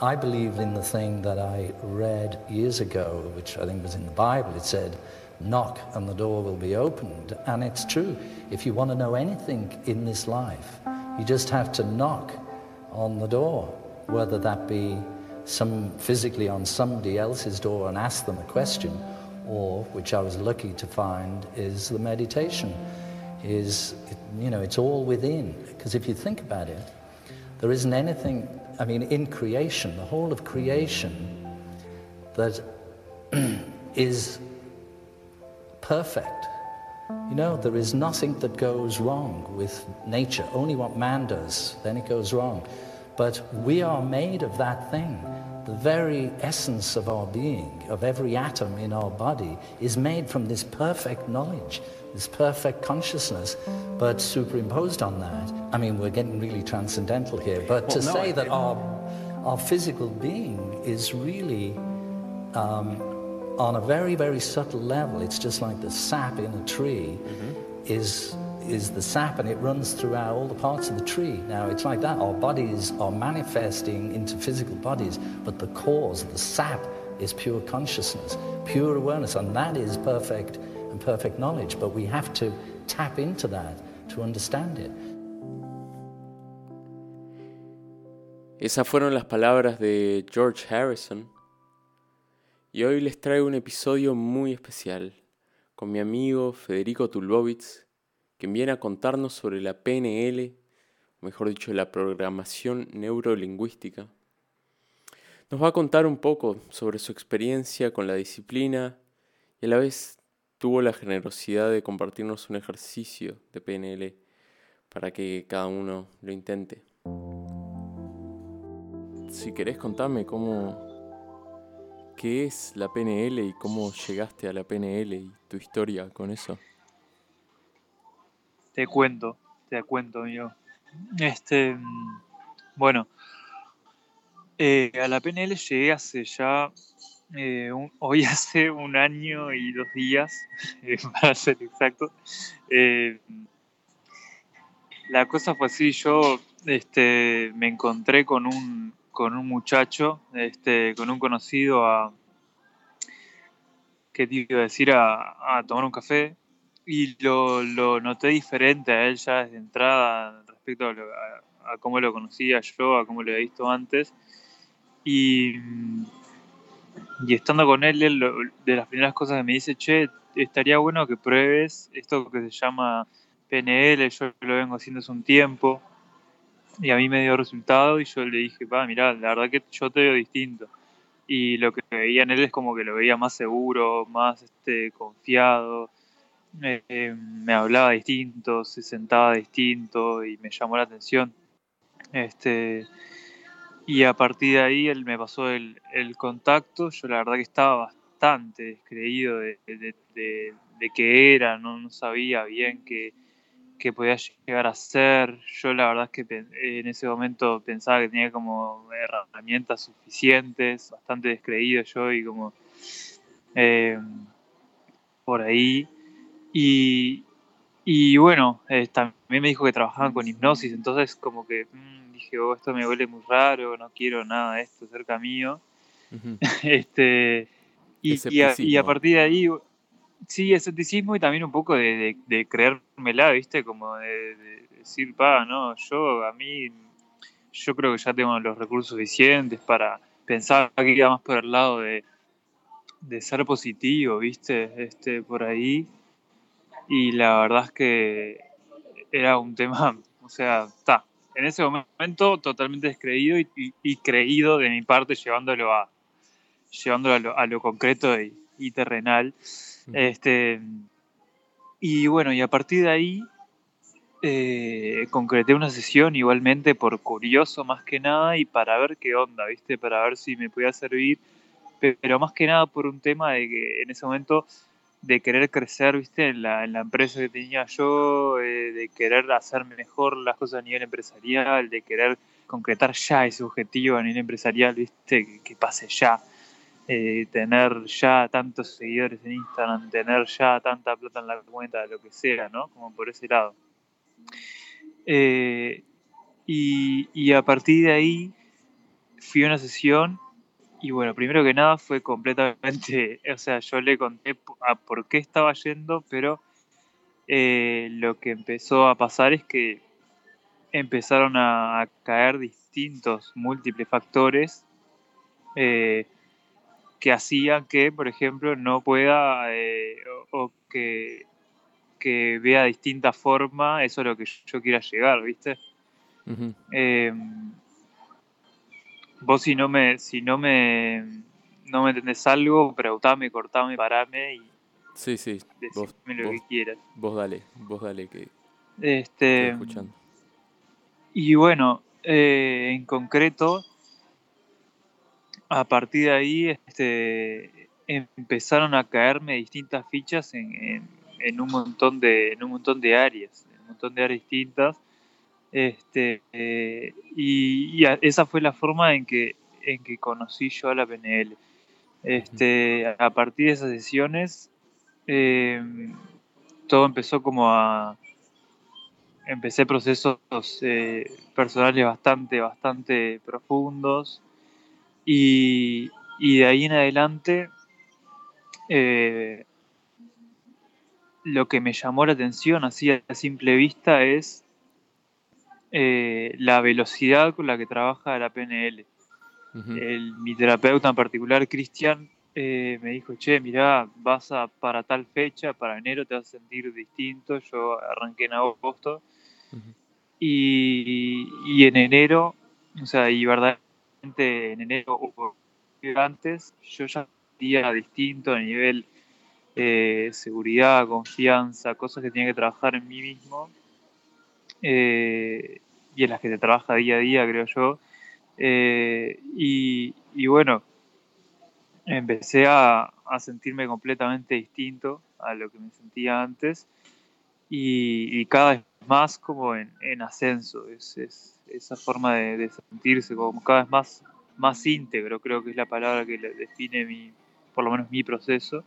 I believe in the thing that I read years ago, which I think was in the Bible. It said, knock and the door will be opened. And it's true. If you want to know anything in this life, you just have to knock on the door, whether that be some physically on somebody else's door and ask them a question, or which I was lucky to find is the meditation. Is you know it's all within because if you think about it, there isn't anything. I mean, in creation, the whole of creation that is perfect. You know, there is nothing that goes wrong with nature, only what man does, then it goes wrong. But we are made of that thing. The very essence of our being, of every atom in our body, is made from this perfect knowledge, this perfect consciousness. But superimposed on that, I mean, we're getting really transcendental here, but well, to no, say that our, our physical being is really um, on a very, very subtle level, it's just like the sap in a tree mm-hmm. is, is the sap and it runs throughout all the parts of the tree. Now, it's like that. Our bodies are manifesting into physical bodies, but the cause, the sap, is pure consciousness, pure awareness, and that is perfect and perfect knowledge. But we have to tap into that to understand it. Esas fueron las palabras de George Harrison y hoy les traigo un episodio muy especial con mi amigo Federico Tulbovitz, quien viene a contarnos sobre la PNL, mejor dicho, la programación neurolingüística. Nos va a contar un poco sobre su experiencia con la disciplina y a la vez tuvo la generosidad de compartirnos un ejercicio de PNL para que cada uno lo intente. Si querés contarme cómo, ¿Qué es la PNL y cómo llegaste a la PNL y tu historia con eso? Te cuento, te cuento yo. Este, bueno, eh, a la PNL llegué hace ya, eh, hoy hace un año y dos días, eh, para ser exacto. la cosa fue así, yo este, me encontré con un, con un muchacho, este, con un conocido a, que te iba a decir, a, tomar un café y lo, lo, noté diferente a él ya desde entrada respecto a, cómo lo conocía yo, a cómo lo había visto antes. Y, y estando con él, él, de las primeras cosas que me dice, che, estaría bueno que pruebes esto que se llama PNL, yo lo vengo haciendo hace un tiempo y a mí me dio resultado y yo le dije, va, mira, la verdad que yo te veo distinto. Y lo que veía en él es como que lo veía más seguro, más este, confiado, eh, me hablaba distinto, se sentaba distinto y me llamó la atención. Este, y a partir de ahí él me pasó el, el contacto, yo la verdad que estaba bastante descreído de, de, de, qué era, no, no sabía bien qué que podía llegar a ser. Yo la verdad es que en ese momento pensaba que tenía como herramientas suficientes, bastante descreído yo y como eh, por ahí. Y, y bueno, eh, también me dijo que trabajaban con hipnosis, entonces como que mm, dije, oh, esto me huele muy raro, no quiero nada de esto cerca mío. este, y, y a partir de ahí Sí, escepticismo y también un poco de, de, creérmela, ¿viste? Como de, decir, pa, no, yo a mí, yo creo que ya tengo los recursos suficientes para pensar que iba más por el lado de, de ser positivo, ¿viste? Este, por ahí. Y la verdad es que era un tema, o sea, está, en ese momento totalmente descreído y, creído de mi parte llevándolo a, llevándolo a lo, a lo concreto y, y terrenal. Este, y bueno, y a partir de ahí eh, concreté una sesión igualmente por curioso más que nada y para ver qué onda, ¿viste? Para ver si me podía servir, pero más que nada por un tema de que en ese momento de querer crecer, ¿viste? En la, en la empresa que tenía yo, eh, de querer hacer mejor las cosas a nivel empresarial, de querer concretar ya ese objetivo a nivel empresarial, ¿viste? que pase ya. Eh, tener ya tantos seguidores en Instagram, tener ya tanta plata en la cuenta, lo que sea, ¿no? Como por ese lado. Eh, y, a partir de ahí fui a una sesión y bueno, primero que nada fue completamente, o sea, yo le conté a por qué estaba yendo, pero eh, lo que empezó a pasar es que empezaron a, caer distintos, múltiples factores eh, que hacían que, por ejemplo, no pueda eh, o, que, que, vea distinta forma eso es lo que yo, quiera llegar, ¿viste? Em, vos si no me, si no me, no me entendés algo, preguntame, cortame, parame y sí, sí. decime lo que quieras. Vos dale, vos dale que este, estoy escuchando. Y bueno, eh, en concreto, a partir de ahí este, empezaron a caerme distintas fichas en, en, un montón de, en un montón de áreas, en un montón de áreas distintas. Este, eh, y, esa fue la forma en que, en que conocí yo a la PNL. Este, a partir de esas sesiones, em, todo empezó como a... Empecé procesos eh, personales bastante, bastante profundos y, de ahí en adelante, eh, lo que me llamó la atención así a simple vista es eh, la velocidad con la que trabaja la PNL. mi terapeuta en particular, Cristian, eh, me dijo, che, mirá, vas a para tal fecha, para enero te vas a sentir distinto. Yo arranqué en agosto. y, y, en enero, o sea, y verdad, en enero o antes, yo ya sentía distinto a nivel eh, seguridad, confianza, cosas que tenía que trabajar en mí mismo eh, y en las que se trabaja día a día, creo yo. Eh, y, bueno, empecé a, sentirme completamente distinto a lo que me sentía antes y, cada vez más como en, ascenso. Es, esa forma de, sentirse como cada vez más, más íntegro, creo que es la palabra que define mi, por lo menos mi proceso.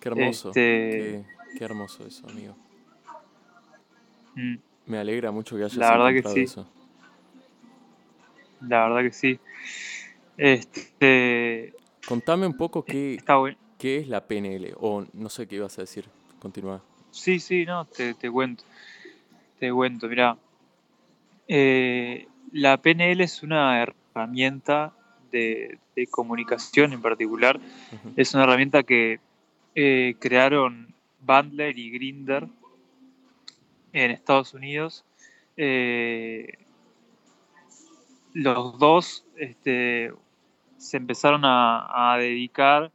Qué hermoso. Este, qué, hermoso eso, amigo. Mm. Me alegra mucho que hayas la verdad que sí. eso. La verdad que sí. Este, Contame un poco qué, qué es la PNL, o no sé qué ibas a decir. Continúa. Sí, sí, no, te, te cuento. Te cuento, mira. Eh, la PNL es una herramienta de, comunicación en particular. Es una herramienta que eh, crearon Bandler y Grinder en Estados Unidos. Eh, los dos este, se empezaron a, dedicar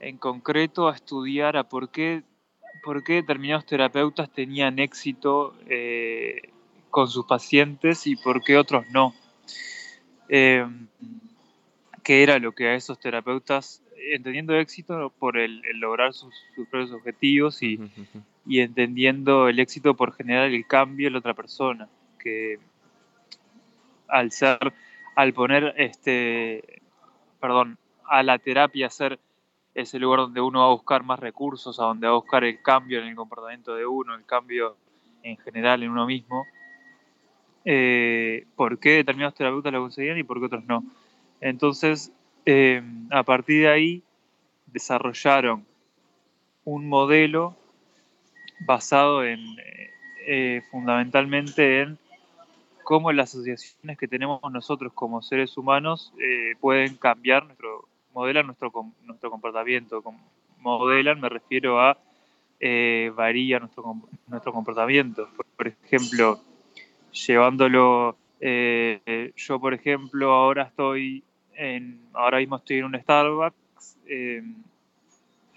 en concreto a estudiar a por qué, por qué determinados terapeutas tenían éxito con sus pacientes y por qué otros no. Eh, ¿Qué era lo que a esos terapeutas, entendiendo éxito por el, lograr sus, propios objetivos y, entendiendo el éxito por generar el cambio en la otra persona, que al ser, al poner este, perdón, a la terapia ser ese lugar donde uno va a buscar más recursos, a donde va a buscar el cambio en el comportamiento de uno, el cambio en general en uno mismo, eh, por qué determinados terapeutas lo conseguían y por qué otros no. Entonces, eh, a partir de ahí, desarrollaron un modelo basado en, eh, fundamentalmente en cómo las asociaciones que tenemos nosotros como seres humanos pueden cambiar nuestro, modelan nuestro, nuestro comportamiento. Modelan, me refiero a varía nuestro, nuestro comportamiento. por ejemplo, llevándolo, eh, yo por ejemplo ahora estoy en, ahora mismo estoy en un Starbucks, eh,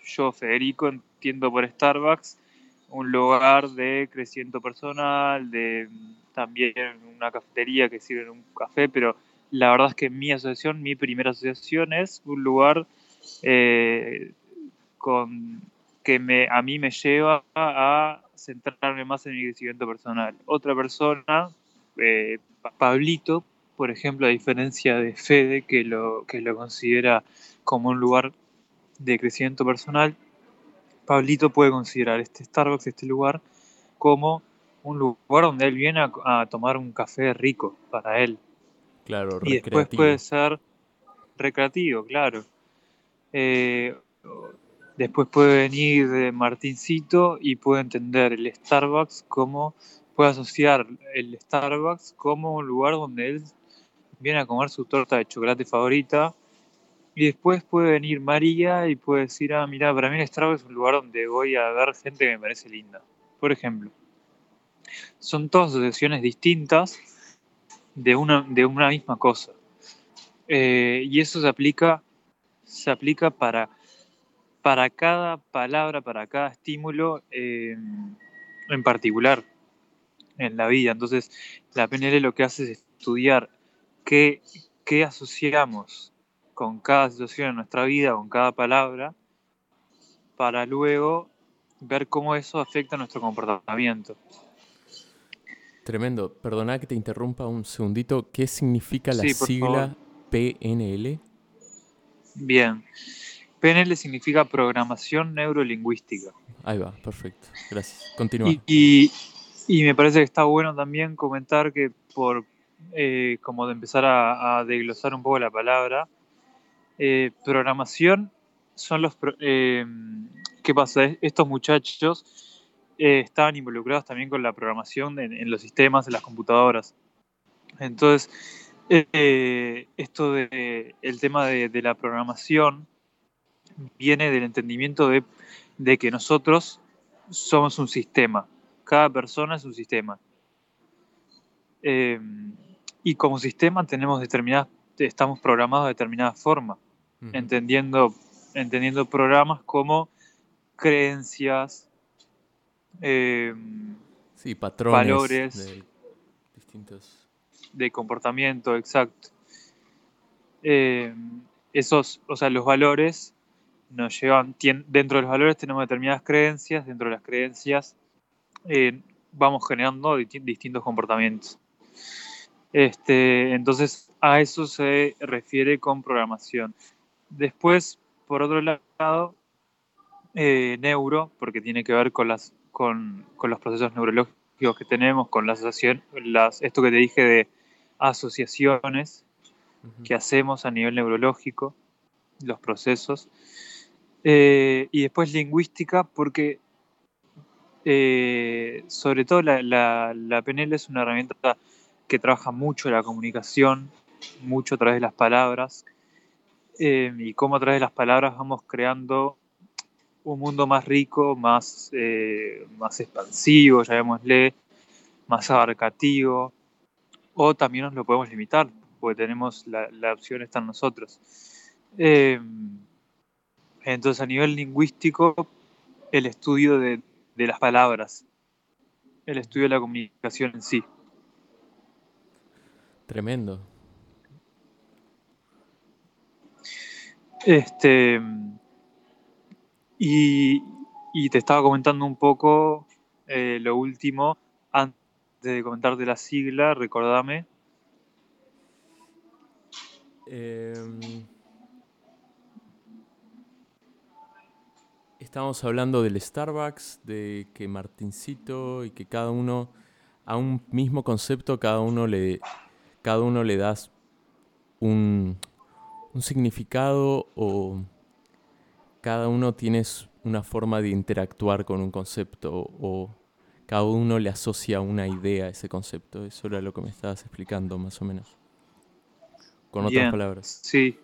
yo Federico entiendo por Starbucks un lugar de crecimiento personal, de también una cafetería que sirve un café, pero la verdad es que mi asociación, mi primera asociación es un lugar eh, con, que me, a mí me lleva a centrarme más en mi crecimiento personal. Otra persona, eh, Pablito, por ejemplo, a diferencia de Fede, que lo, que lo considera como un lugar de crecimiento personal, Pablito puede considerar este Starbucks, este lugar, como un lugar donde él viene a, tomar un café rico para él. Claro, y después puede ser recreativo, claro. Eh, después puede venir de Martincito y puede entender el Starbucks como, puede asociar el Starbucks como un lugar donde él viene a comer su torta de chocolate favorita. Y después puede venir María y puede decir, ah, mira, para mí el Starbucks es un lugar donde voy a ver gente que me parece linda. Por ejemplo. Son todas asociaciones distintas de una, de una misma cosa. Eh, y eso se aplica, se aplica para, para cada palabra, para cada estímulo en particular en la vida. Entonces, la PNL lo que hace es estudiar qué, qué asociamos con cada situación en nuestra vida, con cada palabra, para luego ver cómo eso afecta nuestro comportamiento. Tremendo. Perdona que te interrumpa un segundito. ¿Qué significa la sigla PNL? Bien. PNL significa programación neurolingüística. Ahí va, perfecto. Gracias. Continúa. Y, me parece que está bueno también comentar que por eh, como de empezar a, desglosar un poco la palabra, eh, programación son los... Eh, ¿Qué pasa? Estos muchachos eh, estaban involucrados también con la programación en, los sistemas, en las computadoras. Entonces, eh, esto de el tema de, la programación viene del entendimiento de, que nosotros somos un sistema. Cada persona es un sistema. Y como sistema tenemos determinadas, estamos programados de determinada forma, entendiendo, entendiendo programas como creencias, eh, sí, patrones valores de distintos de comportamiento, exacto. Eh, esos, o sea, los valores nos llevan, dentro de los valores tenemos determinadas creencias, dentro de las creencias eh, vamos generando distintos comportamientos. Este, entonces, a eso se refiere con programación. Después, por otro lado, neuro, porque tiene que ver con las con, los procesos neurológicos que tenemos, con la asociación, las, esto que te dije de asociaciones que hacemos a nivel neurológico, los procesos. Eh, y después lingüística, porque eh, sobre todo la, la, PNL es una herramienta que trabaja mucho la comunicación, mucho a través de las palabras, eh, y cómo a través de las palabras vamos creando un mundo más rico, más, eh, más expansivo, llamémosle, más abarcativo, o también nos lo podemos limitar, porque tenemos la, opción está en nosotros. Em, entonces, a nivel lingüístico, el estudio de, de las palabras, el estudio de la comunicación en sí. Tremendo. Este, y, te estaba comentando un poco eh, lo último, antes de comentarte la sigla, recordame. Em, estamos hablando del Starbucks, de que Martincito y que cada uno, a un mismo concepto, cada uno le, cada uno le das un, un significado o cada uno tiene una forma de interactuar con un concepto o cada uno le asocia una idea a ese concepto. Eso era lo que me estabas explicando más o menos. Con otras palabras. Sí.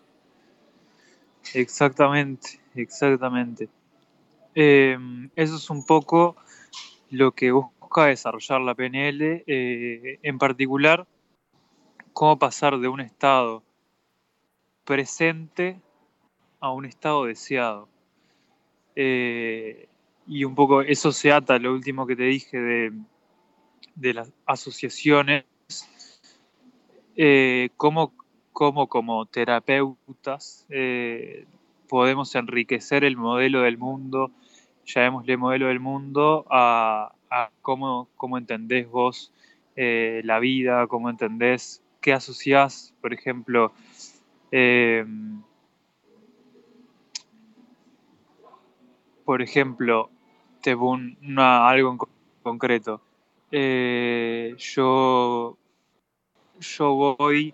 Exactamente, exactamente. Em, eso es un poco lo que busca desarrollar la PNL, eh, en particular, cómo pasar de un estado presente a un estado deseado. Eh, y un poco eso se ata a lo último que te dije de, las asociaciones, eh, cómo, como terapeutas eh, podemos enriquecer el modelo del mundo, llamémosle modelo del mundo, a, cómo, cómo, entendés vos la vida, cómo entendés qué asociás, por ejemplo, por ejemplo, te una, algo en concreto. Eh, yo, yo voy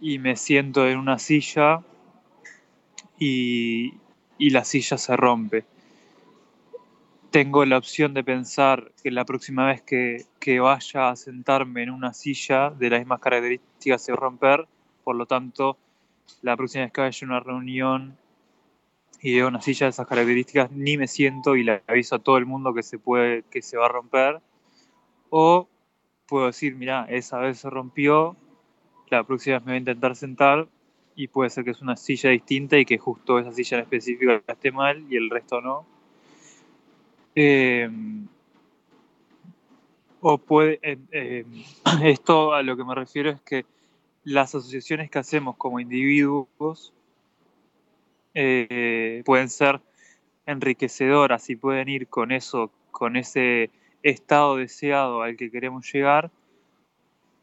y me siento en una silla y, y la silla se rompe. Tengo la opción de pensar que la próxima vez que, que vaya a sentarme en una silla de las mismas características se va a romper, por lo tanto, la próxima vez que vaya a una reunión y veo una silla de esas características, ni me siento y le aviso a todo el mundo que se, puede, que se va a romper. O puedo decir, mira, esa vez se rompió, la próxima vez me voy a intentar sentar y puede ser que es una silla distinta y que justo esa silla en específico esté mal y el resto no. Eh, o puede, eh, eh, esto a lo que me refiero es que las asociaciones que hacemos como individuos eh, pueden ser enriquecedoras y pueden ir con eso, con ese estado deseado al que queremos llegar,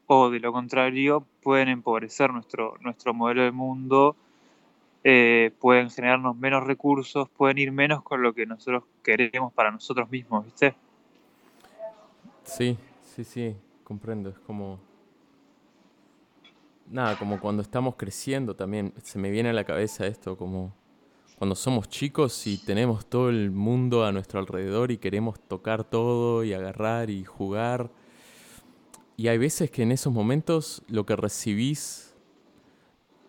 o de lo contrario, pueden empobrecer nuestro, nuestro modelo de mundo, eh, pueden generarnos menos recursos, pueden ir menos con lo que nosotros queremos para nosotros mismos, ¿viste? Sí, sí, sí, comprendo. Es como. Nada, como cuando estamos creciendo también. Se me viene a la cabeza esto, como cuando somos chicos y tenemos todo el mundo a nuestro alrededor y queremos tocar todo y agarrar y jugar. Y hay veces que en esos momentos lo que recibís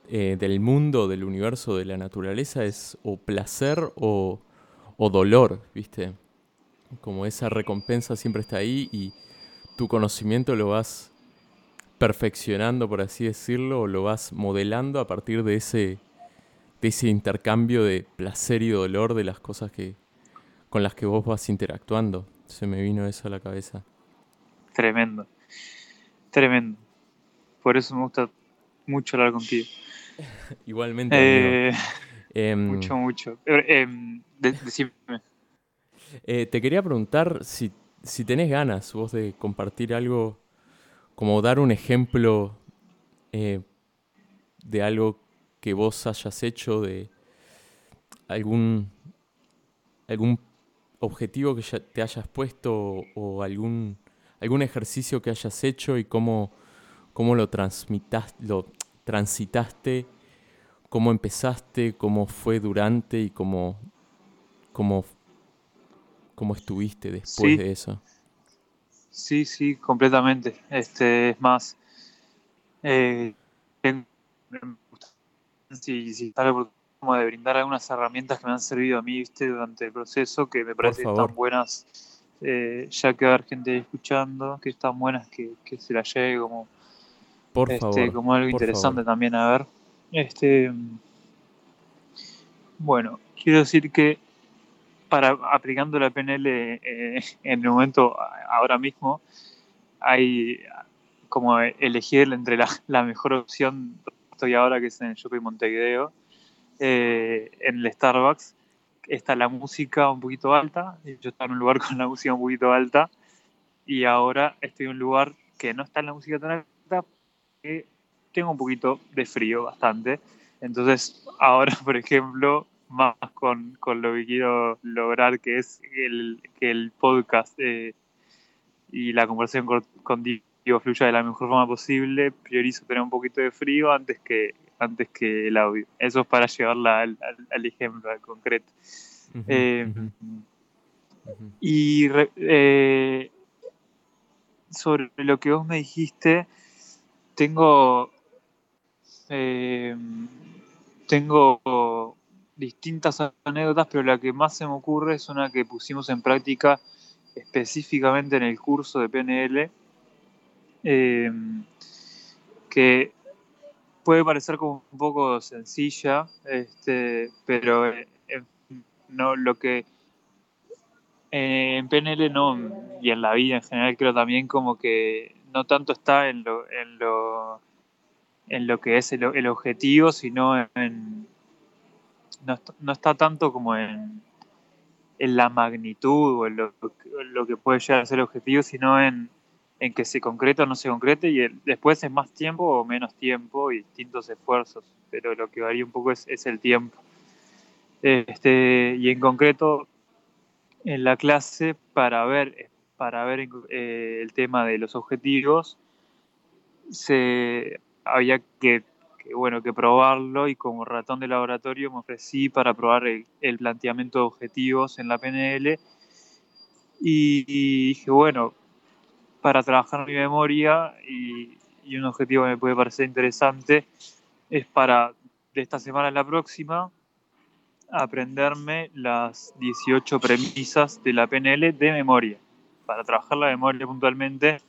eh, del mundo, del universo, de la naturaleza es o placer o, o dolor, ¿viste? Como esa recompensa siempre está ahí y tu conocimiento lo vas perfeccionando, por así decirlo, o lo vas modelando a partir de ese, de ese intercambio de placer y dolor de las cosas que, con las que vos vas interactuando. Se me vino eso a la cabeza. Tremendo, tremendo. Por eso me gusta mucho hablar contigo. Igualmente. Eh, Em, mucho, mucho. Eh, em, de- decime. Eh, te quería preguntar si, si tenés ganas vos de compartir algo, como dar un ejemplo eh, de algo que vos hayas hecho, de algún, algún objetivo que ya te hayas puesto o, o algún, algún ejercicio que hayas hecho y cómo, cómo lo, lo transitaste, cómo empezaste, cómo fue durante y cómo, cómo cómo estuviste después Sí. de eso. Sí, sí, completamente. Este, es más, eh, si, si tal vez como de brindar algunas herramientas que me han servido a mí, viste, durante el proceso, que me parece que están buenas, eh, ya que va a haber gente escuchando, que están buenas, que, que se las lleve como, Por este, favor. como algo interesante favor. también a ver. Este, bueno, quiero decir que para aplicando la PNL eh, en el momento ahora mismo hay como elegir entre la, mejor opción estoy ahora que es en el Shopping Montevideo eh, en el Starbucks está la música un poquito alta yo estaba en un lugar con la música un poquito alta y ahora estoy en un lugar que no está en la música tan alta que tengo un poquito de frío bastante. Entonces ahora por ejemplo más con, con lo que quiero lograr, que es el, que el podcast eh, y la conversación con, contigo fluya de la mejor forma posible, priorizo tener un poquito de frío antes que, antes que el audio. Eso es para llevarla al, al- al ejemplo, al concreto. Eh, y re- eh, sobre lo que vos me dijiste, tengo eh, tengo distintas anécdotas, pero la que más se me ocurre es una que pusimos en práctica específicamente en el curso de PNL, eh, que puede parecer como un poco sencilla, este, pero eh, no lo que en PNL no, y en la vida en general creo también como que no tanto está en lo, en lo, en lo que es el objetivo, sino en, no, no está tanto como en, en la magnitud o en lo, lo, que puede llegar a ser el objetivo, sino en, en que se concreta o no se concrete y después es más tiempo o menos tiempo y distintos esfuerzos, pero lo que varía un poco es, es el tiempo. Este, y en concreto, en la clase, para ver, para ver eh, el tema de los objetivos, se, había que, bueno, que probarlo y como ratón de laboratorio me ofrecí para probar el, planteamiento de objetivos en la PNL y, dije, bueno, para trabajar mi memoria y, un objetivo que me puede parecer interesante es para de esta semana a la próxima aprenderme las 18 premisas de la PNL de memoria, para trabajar la memoria puntualmente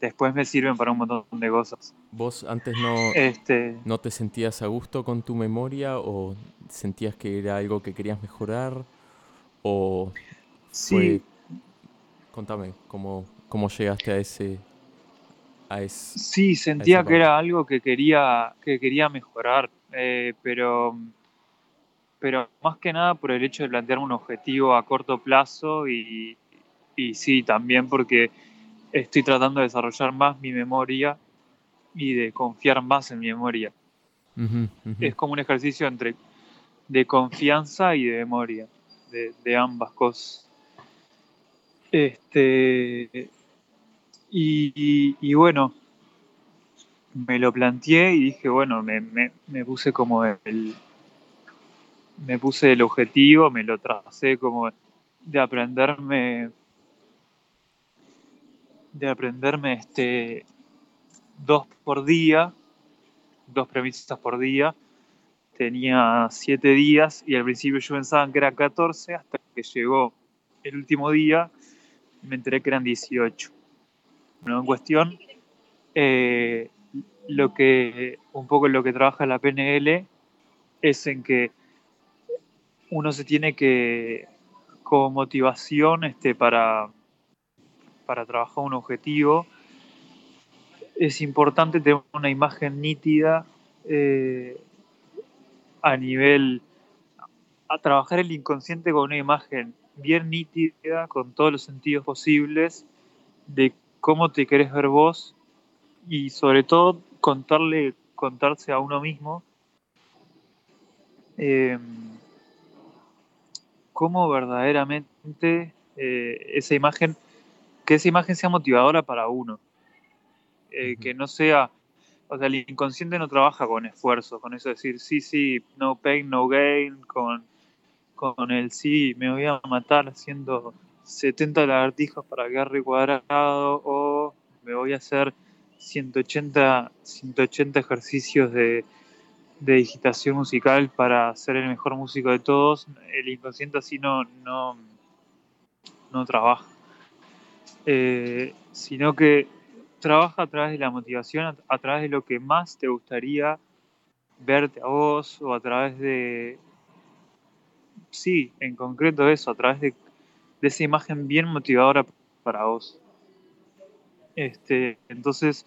después me sirven para un montón de cosas. ¿Vos antes no, este... no te sentías a gusto con tu memoria o sentías que era algo que querías mejorar? ¿O sí. Contame, ¿cómo, ¿cómo llegaste a ese, a sí, sentía que era algo que quería, que quería mejorar, eh, pero, pero más que nada por el hecho de plantear un objetivo a corto plazo y, y sí, también porque estoy tratando de desarrollar más mi memoria y de confiar más en mi memoria. Es como un ejercicio entre de confianza y de memoria, de, ambas cosas. Este, y, bueno, me lo planteé y dije, bueno, me, me, puse como el, me puse el objetivo, me lo tracé como de aprenderme de aprenderme este, dos por día, dos premisas por día. Tenía siete días y al principio yo pensaba que eran 14 hasta que llegó el último día me enteré que eran 18. Bueno, en cuestión, eh, lo que, un poco lo que trabaja la PNL es en que uno se tiene que, como motivación este, para, para trabajar un objetivo, es importante tener una imagen nítida eh, a nivel, a trabajar el inconsciente con una imagen bien nítida, con todos los sentidos posibles, de cómo te querés ver vos y sobre todo contarle, contarse a uno mismo eh, cómo verdaderamente eh, esa imagen que esa imagen sea motivadora para uno. Eh, que no sea, o sea, el inconsciente no trabaja con esfuerzo, con eso de decir, sí, sí, no pain, no gain, con, con el sí, me voy a matar haciendo 70 lagartijas para quedar cuadrado o me voy a hacer 180, 180 ejercicios de, de digitación musical para ser el mejor músico de todos. El inconsciente así no, no, no trabaja. Eh, sino que trabaja a través de la motivación, a, través de lo que más te gustaría verte a vos o a través de, sí, en concreto eso, a través de, esa imagen bien motivadora para vos. Este, entonces,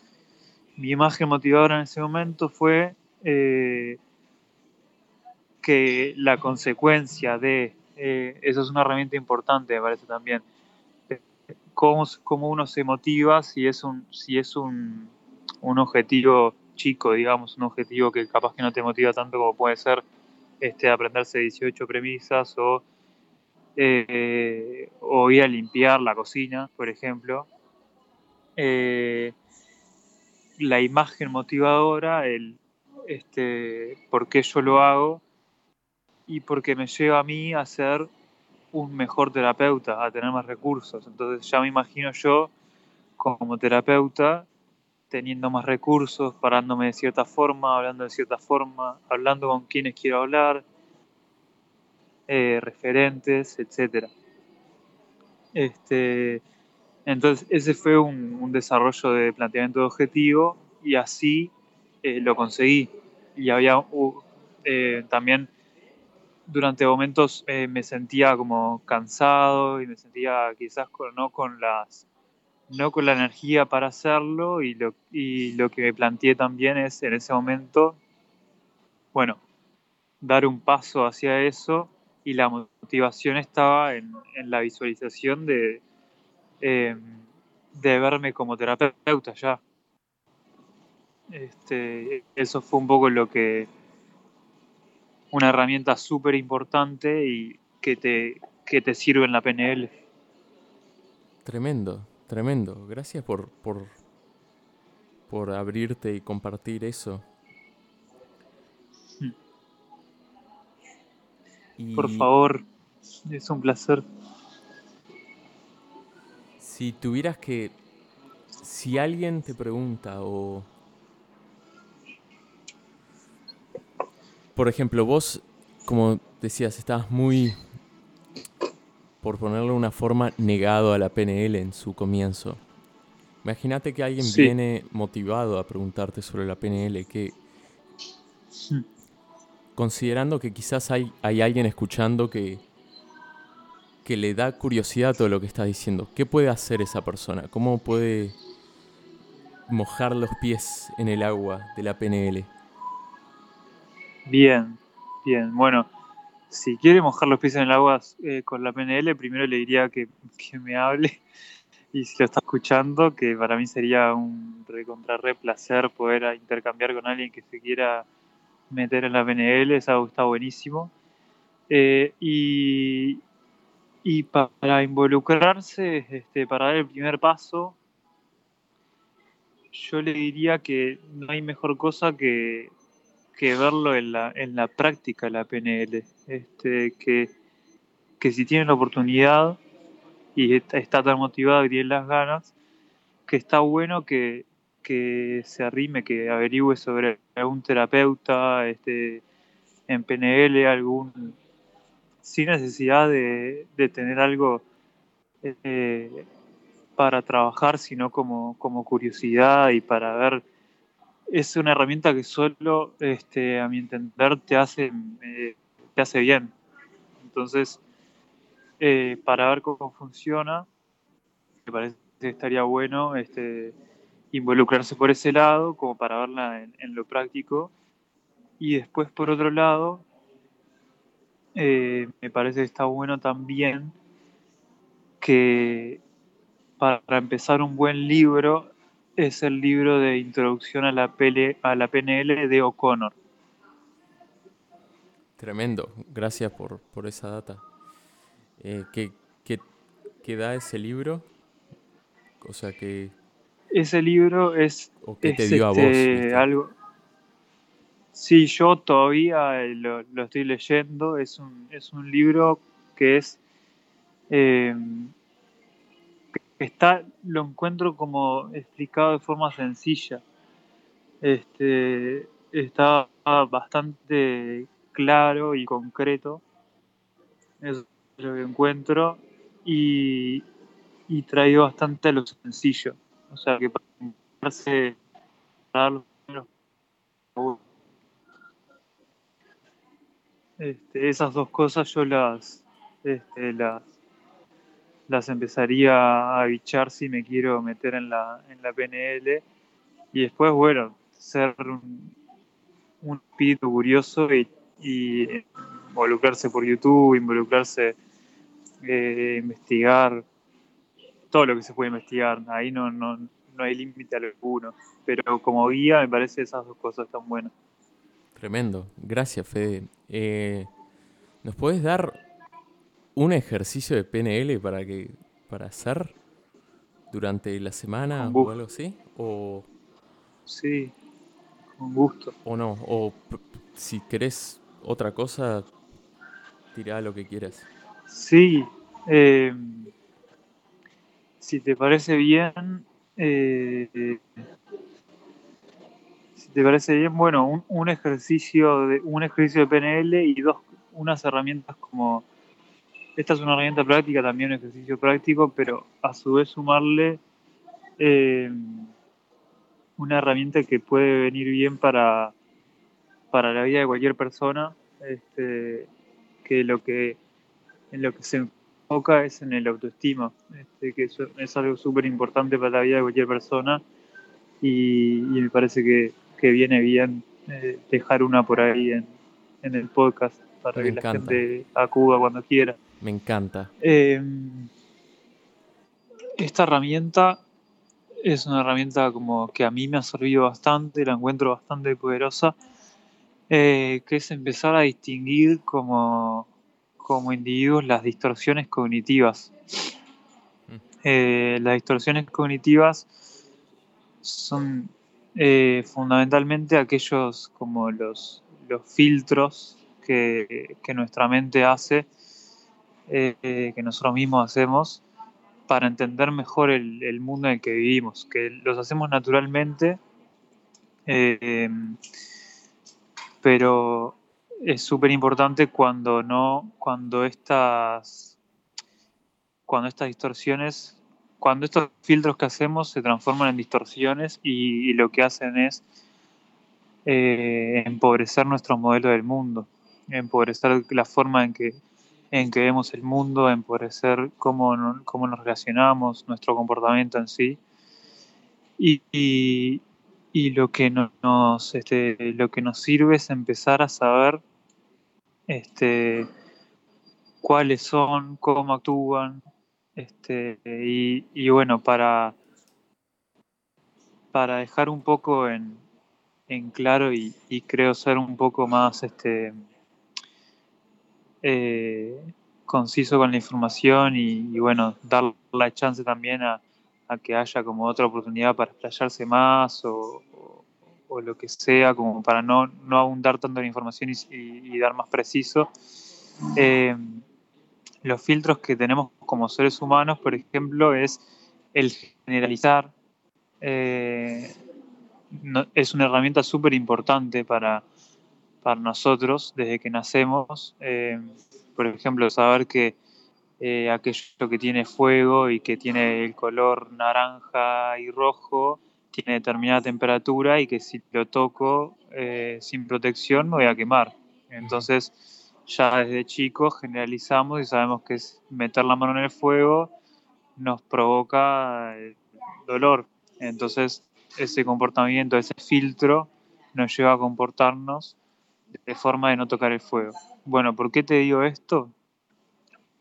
mi imagen motivadora en ese momento fue eh, que la consecuencia de, eh, eso es una herramienta importante, me parece también, cómo, uno se motiva si es un, si es un, objetivo chico, digamos, un objetivo que capaz que no te motiva tanto como puede ser este, aprenderse 18 premisas o, eh, o ir a limpiar la cocina, por ejemplo. Eh, la imagen motivadora, el este, por qué yo lo hago y porque me lleva a mí a ser un mejor terapeuta, a tener más recursos. Entonces ya me imagino yo como terapeuta teniendo más recursos, parándome de cierta forma, hablando de cierta forma, hablando con quienes quiero hablar, eh, referentes, etc. Este, entonces ese fue un, desarrollo de planteamiento de objetivo y así eh, lo conseguí. Y había eh, también durante momentos eh, me sentía como cansado y me sentía quizás no con las no con la energía para hacerlo y lo, y lo que me planteé también es en ese momento, bueno, dar un paso hacia eso y la motivación estaba en, la visualización de, em, de verme como terapeuta ya. Este, eso fue un poco lo que, una herramienta súper importante y que te, que te sirve en la PNL. Tremendo, tremendo. Gracias por, por, por abrirte y compartir eso. Hmm. Por favor, es un placer. Si tuvieras que, si alguien te pregunta o por ejemplo, vos, como decías, estabas muy, por ponerlo de una forma, negado a la PNL en su comienzo. Imagínate que alguien viene motivado a preguntarte sobre la PNL, que considerando que quizás hay, hay alguien escuchando que, que le da curiosidad a todo lo que estás diciendo, ¿qué puede hacer esa persona? ¿Cómo puede mojar los pies en el agua de la PNL? Bien, bien. Bueno, si quiere mojar los pies en el agua eh, con la PNL, primero le diría que, que me hable y si lo está escuchando, que para mí sería un recontra re placer poder intercambiar con alguien que se quiera meter en la PNL, es algo está buenísimo. Eh, y, y para involucrarse, este, para dar el primer paso, yo le diría que no hay mejor cosa que, que verlo en la, en la práctica, la PNL. Este, que, que si tienen la oportunidad, y está, tan motivado y tiene las ganas, que está bueno que, se arrime, que averigüe sobre algún terapeuta este, en PNL, algún sin necesidad de, tener algo eh, para trabajar, sino como, como curiosidad y para ver. Es una herramienta que solo, este, a mi entender, te hace, eh, te hace bien. Entonces, eh, para ver cómo funciona. Me parece que estaría bueno este, involucrarse por ese lado, como para verla en, lo práctico. Y después, por otro lado, eh, me parece que está bueno también que para empezar un buen libro es el libro de introducción a la, a la PNL de O'Connor. Tremendo, gracias por, por esa data. Eh, ¿qué, qué, da ese libro? O sea que... Ese libro es... ¿O qué te dio a vos? Este, algo... Sí, yo todavía eh, lo, estoy leyendo. Es un, es un libro que es... Eh, está, lo encuentro como explicado de forma sencilla. Este, está bastante claro y concreto. Es lo que encuentro y, y traigo bastante a lo sencillo. O sea, que para este, esas dos cosas yo las, este, las, las empezaría a bichar si me quiero meter en la, en la PNL. Y después, bueno, ser un, un espíritu curioso y, y involucrarse por YouTube, involucrarse eh, investigar todo lo que se puede investigar. Ahí no, no, no hay límite alguno. Pero como guía me parece esas dos cosas tan buenas. Tremendo. Gracias, Fede. Eh, ¿Nos puedes dar un ejercicio de PNL para que para hacer durante la semana o algo así? O... Sí, con gusto. O no, o si querés otra cosa, tirá lo que quieras. Sí, eh, si te parece bien, eh, si te parece bien, bueno, un, ejercicio de un ejercicio de PNL y dos unas herramientas como esta es una herramienta práctica, también un ejercicio práctico, pero a su vez sumarle eh, una herramienta que puede venir bien para, para la vida de cualquier persona, este, que lo que en lo que se enfoca es en el autoestima, este, que eso es algo súper importante para la vida de cualquier persona y, me parece que, viene bien eh, dejar una por ahí en, el podcast para que la gente acuda cuando quiera. Me encanta. Em, esta herramienta es una herramienta como que a mí me ha servido bastante, la encuentro bastante poderosa, eh, que es empezar a distinguir como como individuos las distorsiones cognitivas. Mm. Eh, las distorsiones cognitivas son eh, fundamentalmente aquellos como los, los filtros que, nuestra mente hace, eh, que nosotros mismos hacemos, para entender mejor el, mundo en el que vivimos, que los hacemos naturalmente, eh, pero es súper importante cuando no, cuando estas, cuando estas distorsiones, cuando estos filtros que hacemos se transforman en distorsiones y, lo que hacen es eh, empobrecer nuestro modelo del mundo, empobrecer la forma en que en que vemos el mundo, empobrecer cómo, cómo nos relacionamos, nuestro comportamiento en sí. Y, y, lo, que nos, este, lo que nos sirve es empezar a saber este, cuáles son, cómo actúan, este, y, y bueno, para, para dejar un poco en, en claro y, y, creo ser un poco más este, eh, conciso con la información y, bueno, dar la chance también a, que haya como otra oportunidad para explayarse más o, lo que sea, como para no, no abundar tanto la información y, dar más preciso. Eh, los filtros que tenemos como seres humanos, por ejemplo, es el generalizar. Eh, es una herramienta súper importante para, para nosotros desde que nacemos. Eh, por ejemplo, saber que eh, aquello que tiene fuego y que tiene el color naranja y rojo tiene determinada temperatura y que si lo toco eh, sin protección me voy a quemar. Entonces, ya desde chicos generalizamos y sabemos que meter la mano en el fuego nos provoca dolor. Entonces, ese comportamiento, ese filtro, nos lleva a comportarnos de forma de no tocar el fuego. Bueno, ¿por qué te digo esto?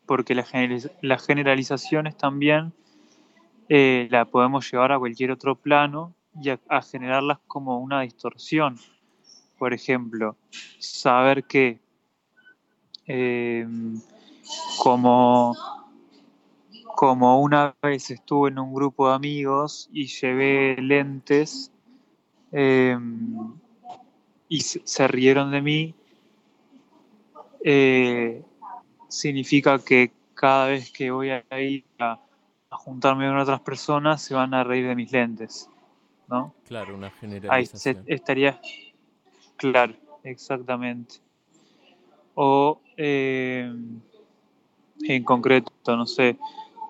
Porque las generalizaciones también eh, la podemos llevar a cualquier otro plano y a, generarlas como una distorsión. Por ejemplo, saber que em, como, como una vez estuve en un grupo de amigos y llevé lentes, em, y se rieron de mí, eh, significa que cada vez que voy a ir a, juntarme con otras personas se van a reír de mis lentes. ¿no? Claro, una generalización. Ahí estaría, claro, exactamente. O eh, en concreto, no sé,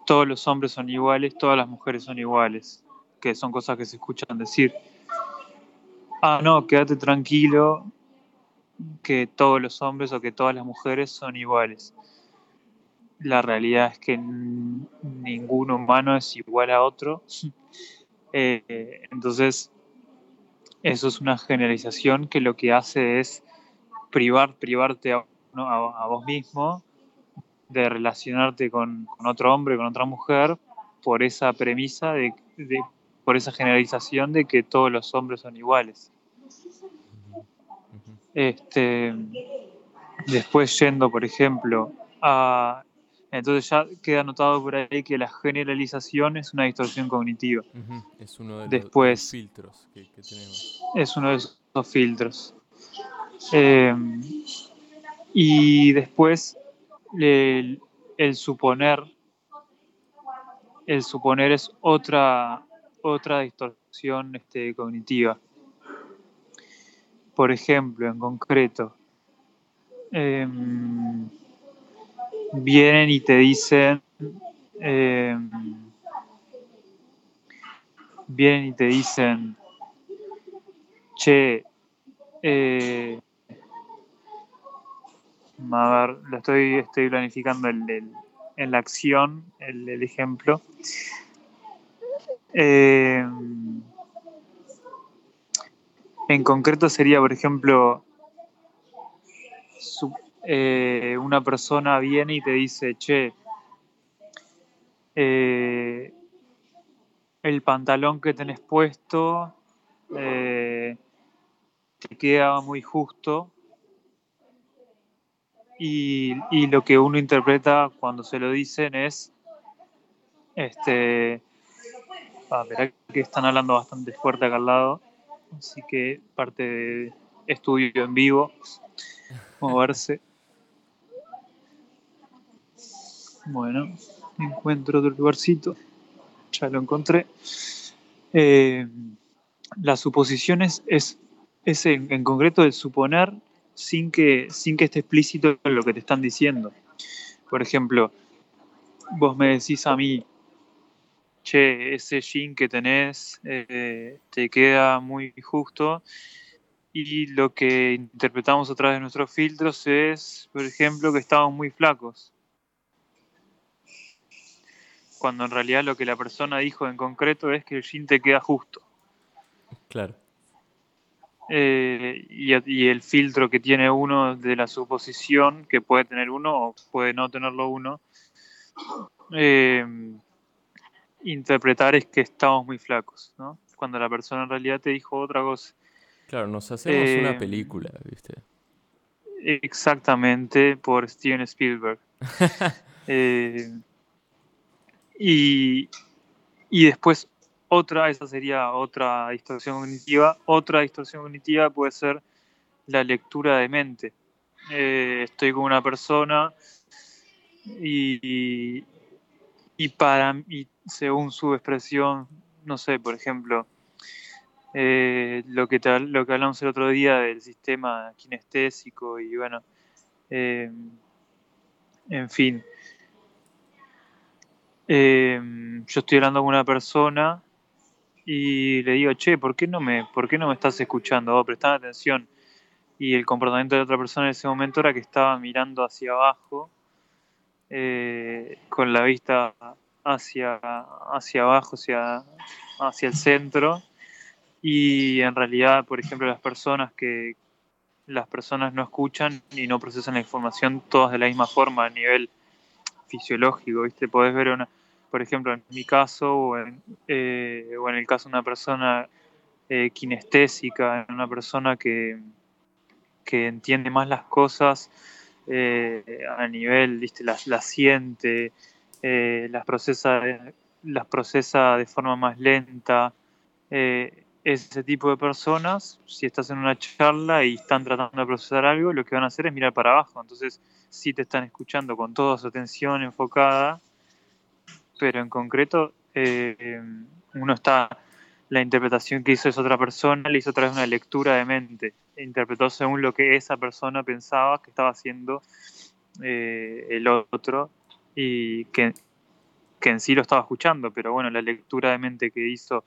todos los hombres son iguales, todas las mujeres son iguales, que son cosas que se escuchan decir ah, no, quédate tranquilo, que todos los hombres o que todas las mujeres son iguales. La realidad es que ningún humano es igual a otro. Eh, entonces, eso es una generalización que lo que hace es privar, privarte a, vos mismo de relacionarte con, otro hombre, con otra mujer, por esa premisa de por esa generalización de que todos los hombres son iguales. Este, después yendo, por ejemplo, a... Entonces ya queda anotado por ahí que la generalización es una distorsión cognitiva. Es uno de después, los filtros que, tenemos. Es uno de esos filtros. Em, y después el, el, suponer, el suponer es otra, otra distorsión este, cognitiva. Por ejemplo, en concreto, em, vienen y te dicen, em, vienen y te dicen, che, eh, a ver, lo estoy, estoy planificando en la acción, el ejemplo. Eh, en concreto sería, por ejemplo, eh, una persona viene y te dice, che, eh, el pantalón que tenés puesto te queda muy justo. Y, y, lo que uno interpreta cuando se lo dicen es, este, Verá que están hablando bastante fuerte acá al lado, así que parte de estudio en vivo. moverse. Bueno, encuentro otro lugarcito. Ya lo encontré. Eh, las suposiciones es, es en, en, concreto el suponer sin que, sin que esté explícito lo que te están diciendo. Por ejemplo, vos me decís a mí, che, ese jean que tenés eh, te queda muy justo. Y lo que interpretamos a través de nuestros filtros es, por ejemplo, que estamos muy flacos. Cuando en realidad lo que la persona dijo en concreto es que el jean te queda justo. Claro. Eh, y, y, el filtro que tiene uno de la suposición, que puede tener uno o puede no tenerlo uno, eh, interpretar es que estamos muy flacos, ¿no? Cuando la persona en realidad te dijo otra cosa. Claro, nos hacemos eh, una película, ¿viste? Exactamente, por Steven Spielberg. eh, y, y después otra, esa sería otra distorsión cognitiva. Otra distorsión cognitiva puede ser la lectura de mente. Eh, estoy con una persona y, y, para, y según su expresión, no sé, por ejemplo, eh, lo, que te, lo que hablamos el otro día del sistema kinestésico y bueno, eh, en fin. Eh, yo estoy hablando con una persona y le digo, che, ¿por qué no me, por qué no me estás escuchando? Oh, prestame atención. Y el comportamiento de otra persona en ese momento era que estaba mirando hacia abajo, eh, con la vista hacia, hacia abajo, hacia, hacia el centro. Y en realidad, por ejemplo, las personas que las personas no escuchan y no procesan la información todas de la misma forma a nivel fisiológico, ¿viste? Podés ver una, por ejemplo, en mi caso o en, eh, o en el caso de una persona eh, kinestésica, una persona que, que entiende más las cosas eh, a nivel. Las, las siente, eh, las, procesa, las procesa de forma más lenta. Eh, ese tipo de personas, si estás en una charla y están tratando de procesar algo, lo que van a hacer es mirar para abajo. Entonces, si te están escuchando con toda su atención enfocada, pero en concreto, eh, uno está, la interpretación que hizo esa otra persona, le hizo a través de una lectura de mente. Interpretó según lo que esa persona pensaba que estaba haciendo eh, el otro y que, que en sí lo estaba escuchando, pero bueno, la lectura de mente que hizo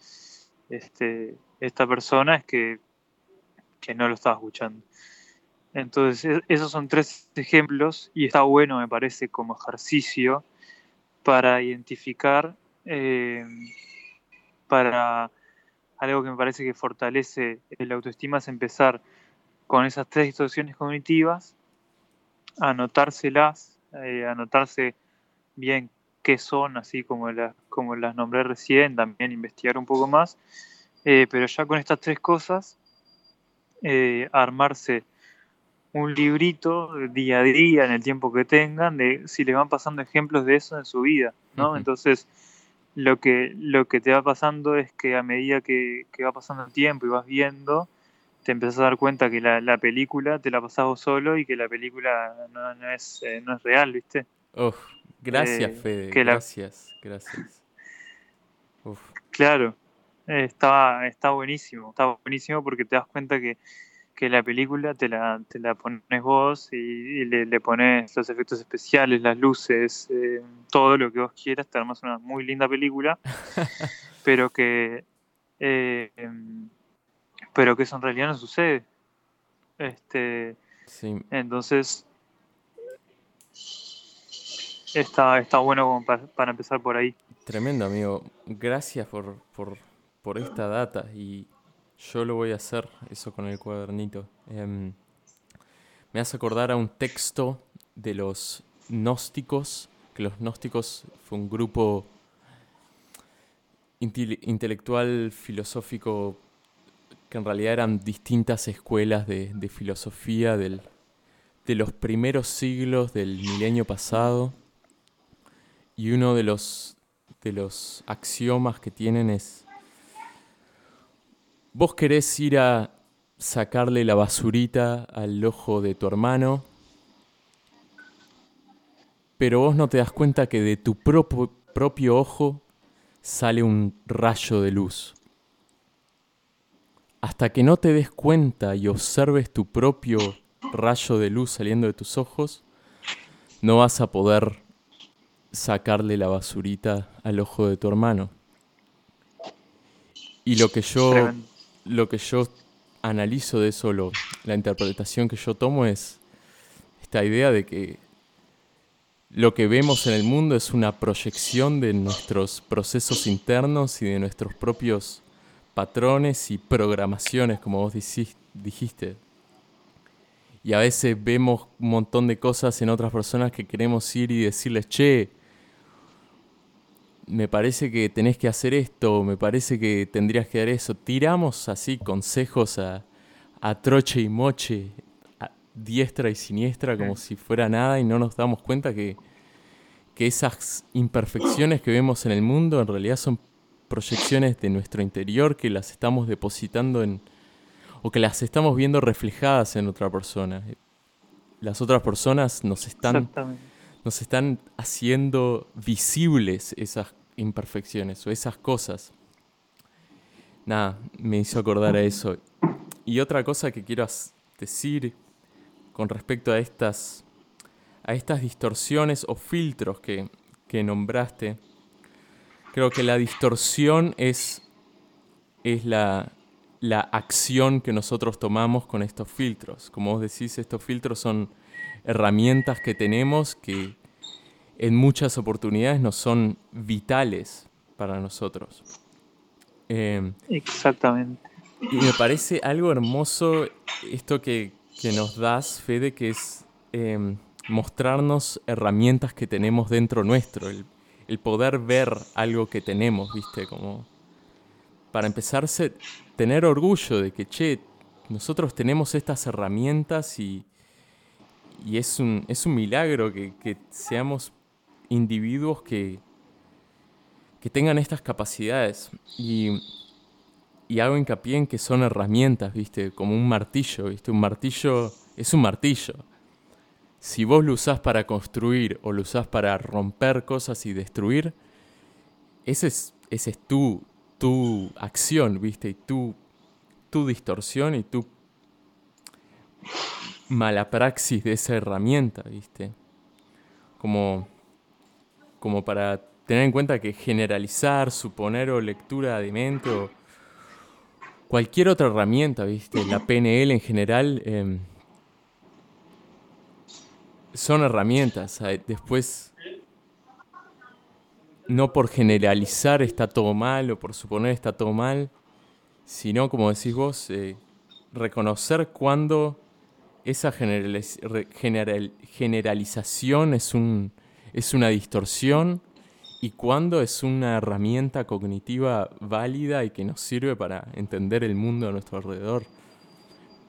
este, esta persona es que, que no lo estaba escuchando. Entonces, esos son tres ejemplos y está bueno, me parece, como ejercicio para identificar, eh, para algo que me parece que fortalece la autoestima es empezar con esas tres distorsiones cognitivas, anotárselas, eh, anotarse bien qué son, así como, las como las nombré recién, también investigar un poco más, eh, pero ya con estas tres cosas, eh, armarse un librito día a día, en el tiempo que tengan, de si les van pasando ejemplos de eso en su vida, ¿no? Entonces, lo que, lo que te va pasando es que a medida que, que, va pasando el tiempo y vas viendo, te empiezas a dar cuenta que la, la película te la pasas vos solo y que la película no, no es, eh, no es real, ¿viste? Uf, gracias, Eh, Fede. que la- Gracias, gracias. Uf, Claro, eh, está, está buenísimo, está buenísimo porque te das cuenta que, que la película te la, te la pones vos y, y le, le pones los efectos especiales, las luces, eh, todo lo que vos quieras, te armas una muy linda película, pero que eh, pero que eso en realidad no sucede. Este, sí, entonces está, está bueno como para, para empezar por ahí. tremendo, amigo. Gracias por, por, por esta data y yo lo voy a hacer, eso con el cuadernito. Em, me hace acordar a un texto de los gnósticos, que los gnósticos fue un grupo intele- intelectual, filosófico, que en realidad eran distintas escuelas de, de filosofía del, de los primeros siglos del milenio pasado. Y uno de los, de los axiomas que tienen es, vos querés ir a sacarle la basurita al ojo de tu hermano, pero vos no te das cuenta que de tu propio, ojo sale un rayo de luz. Hasta que no te des cuenta y observes tu propio rayo de luz saliendo de tus ojos, no vas a poder sacarle la basurita al ojo de tu hermano. Y lo que yo, lo que yo analizo de eso, la interpretación que yo tomo es esta idea de que lo que vemos en el mundo es una proyección de nuestros procesos internos y de nuestros propios patrones y programaciones, como vos dijiste. Y a veces vemos un montón de cosas en otras personas que queremos ir y decirles, che, me parece que tenés que hacer esto, me parece que tendrías que dar eso. Tiramos así consejos a, troche y moche, a diestra y siniestra, como si fuera nada y no nos damos cuenta que, que esas imperfecciones que vemos en el mundo en realidad son proyecciones de nuestro interior que las estamos depositando en, o que las estamos viendo reflejadas en otra persona. Las otras personas nos están, nos están haciendo visibles esas imperfecciones o esas cosas. Nada, me hizo acordar a eso. Y otra cosa que quiero decir con respecto a estas, a estas distorsiones o filtros que, que nombraste, creo que la distorsión es, es la, la acción que nosotros tomamos con estos filtros. Como vos decís, estos filtros son herramientas que tenemos que en muchas oportunidades no son vitales para nosotros. Em, Exactamente. Y me parece algo hermoso esto que, nos das, Fede, que es em, mostrarnos herramientas que tenemos dentro nuestro, el, el, poder ver algo que tenemos, ¿viste? Como para empezarse, tener orgullo de que, che, nosotros tenemos estas herramientas y, y es, un, es un milagro que, que seamos individuos que, que tengan estas capacidades. Y, y hago hincapié en que son herramientas, ¿viste? Como un martillo, ¿viste? Un martillo es un martillo. Si vos lo usás para construir o lo usás para romper cosas y destruir, ese es, ese es tu, tu acción, ¿viste? Y tu, tu distorsión y tu mala praxis de esa herramienta, ¿viste? Como como para tener en cuenta que generalizar, suponer o lectura de mente o cualquier otra herramienta, ¿viste? La PNL en general em, son herramientas. Después, no por generalizar está todo mal o por suponer está todo mal, sino, como decís vos, eh, reconocer cuando esa generalización es un es una distorsión y cuándo es una herramienta cognitiva válida y que nos sirve para entender el mundo a nuestro alrededor.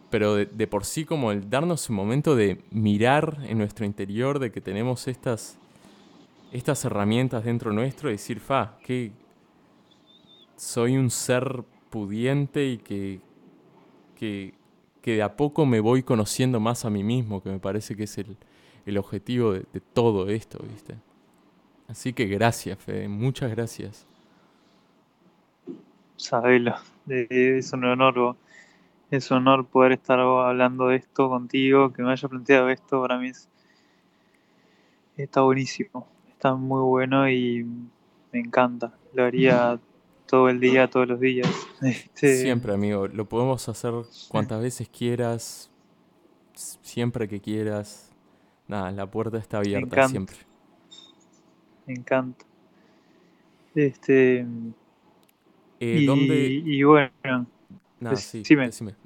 Pero de, por sí como el darnos un momento de mirar en nuestro interior, de que tenemos estas, estas herramientas dentro nuestro y decir, fa, que soy un ser pudiente y que, que, que de a poco me voy conociendo más a mí mismo, que me parece que es el, el objetivo de, todo esto, ¿viste? Así que gracias, Fede, muchas gracias. Sabelo, es un honor, es un honor poder estar hablando de esto contigo, que me haya planteado esto, para mí está buenísimo, está muy bueno y me encanta, lo haría todo el día, todos los días. Este, siempre, amigo, lo podemos hacer cuantas veces quieras, siempre que quieras, nada, la puerta está abierta siempre. Me encanta. Este. Eh, y, ¿dónde... y, bueno. Nada, sí,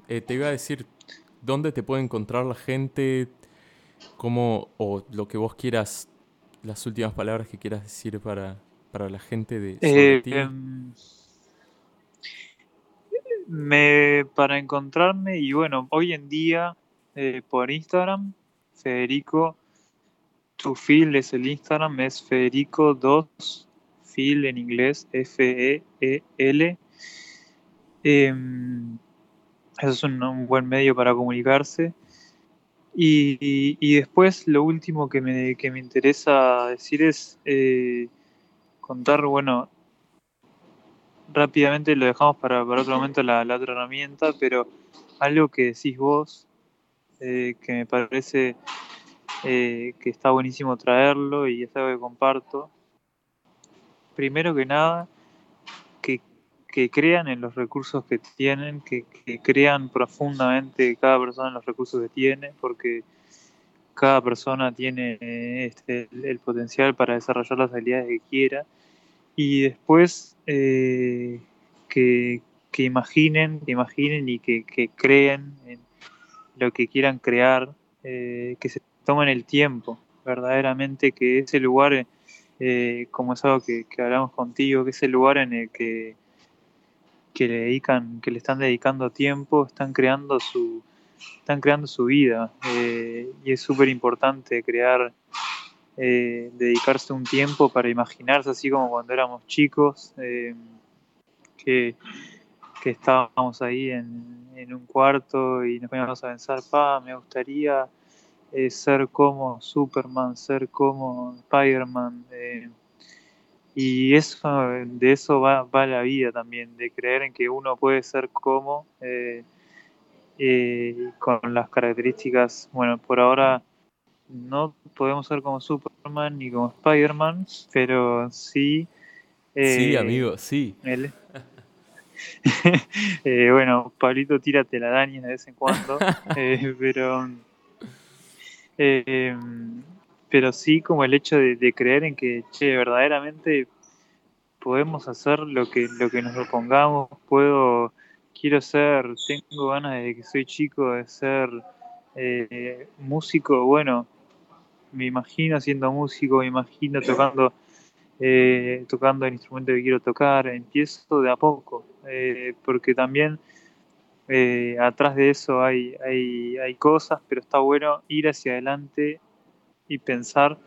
eh, te iba a decir, ¿dónde te puede encontrar la gente? ¿Cómo, o lo que vos quieras, las últimas palabras que quieras decir para, para la gente de sobre ti? Em, me, para encontrarme, y bueno, hoy en día eh, por Instagram Federico, tu fil es el Instagram, es Federico 2 fil en inglés, F-E-E-L. Em, Eso es un, buen medio para comunicarse. Y, después lo último que me, que me interesa decir es eh, contar, bueno, rápidamente lo dejamos para, para otro momento la, la, otra herramienta, pero algo que decís vos, eh, que me parece eh, que está buenísimo traerlo y es algo que comparto. Primero que nada, que, que crean en los recursos que tienen, que, crean profundamente cada persona en los recursos que tiene, porque cada persona tiene este, el, potencial para desarrollar las habilidades que quiera. Y después eh, que, que, imaginen, que imaginen y que, que, creen en lo que quieran crear, eh, que se tomen el tiempo, verdaderamente que ese lugar, eh, como es algo que, hablamos contigo, que ese lugar en el que, que le dedican, que le están dedicando tiempo, están creando su, están creando su vida. Eh, y es súper importante crear, eh, dedicarse un tiempo para imaginarse así como cuando éramos chicos, que, que estábamos ahí en, en un cuarto y nos poníamos a pensar, pa, me gustaría ser como Superman, ser como Spider-Man. Eh, y eso, de eso va, va, la vida también, de creer en que uno puede ser como, eh, eh, con las características, bueno, por ahora no podemos ser como Superman ni como Spider-Man, pero sí... sí, amigo, sí. bueno, Pablito, tírate la daña de vez en cuando, pero eh, pero sí como el hecho de, creer en que, che, verdaderamente podemos hacer lo que, lo que nos propongamos, puedo, quiero ser, tengo ganas de que soy chico de ser eh, músico, bueno, me imagino siendo músico, me imagino tocando, eh, tocando el instrumento que quiero tocar, empiezo de a poco, eh, porque también eh, atrás de eso hay, hay, hay, cosas, pero está bueno ir hacia adelante y pensar,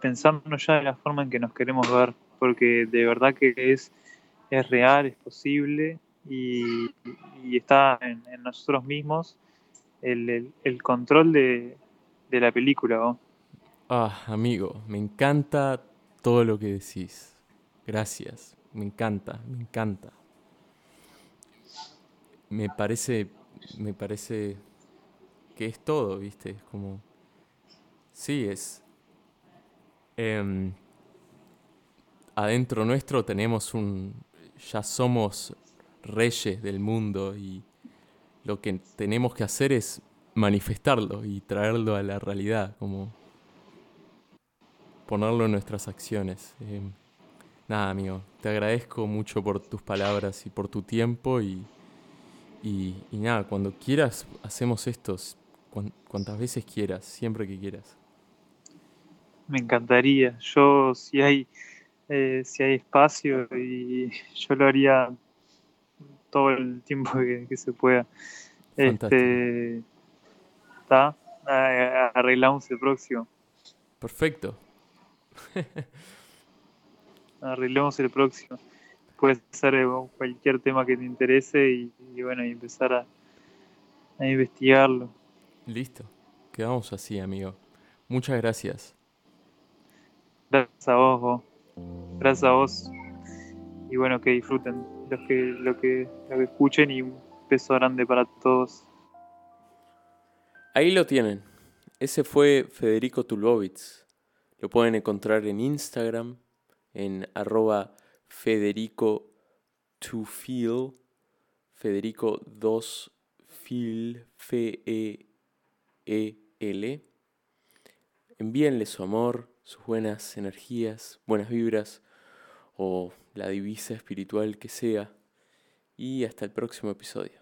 pensarnos ya de la forma en que nos queremos ver, porque de verdad que es, es real, es posible y, está en, nosotros mismos el, el, control de, de, la película. Ah, amigo, me encanta todo lo que decís. Gracias, me encanta, me encanta me parece, me parece que es todo, ¿viste? Es como, sí, es... Em, adentro nuestro tenemos un... ya somos reyes del mundo y lo que tenemos que hacer es manifestarlo y traerlo a la realidad, como ponerlo en nuestras acciones. Em, nada, amigo, te agradezco mucho por tus palabras y por tu tiempo y y, nada, cuando quieras, hacemos estos, cuantas veces quieras, siempre que quieras. Me encantaría. Yo, si hay, eh, si hay espacio, y yo lo haría todo el tiempo que, se pueda. Este, ¿Está? Arreglamos el próximo. Perfecto. Arreglemos el próximo puede ser eh, cualquier tema que te interese y, bueno, y empezar a, a, investigarlo. Listo, quedamos así, amigo. Muchas gracias. Gracias a vos, Gracias a vos. Y bueno, que disfruten los que, lo que, lo que escuchen y un beso grande para todos. Ahí lo tienen. Ese fue Federico Tulbovitz. Lo pueden encontrar en Instagram, en arroba Federico to feel, Federico 2 feel, F-E-E-L. Envíenle su amor, sus buenas energías, buenas vibras o la divisa espiritual que sea. Y hasta el próximo episodio.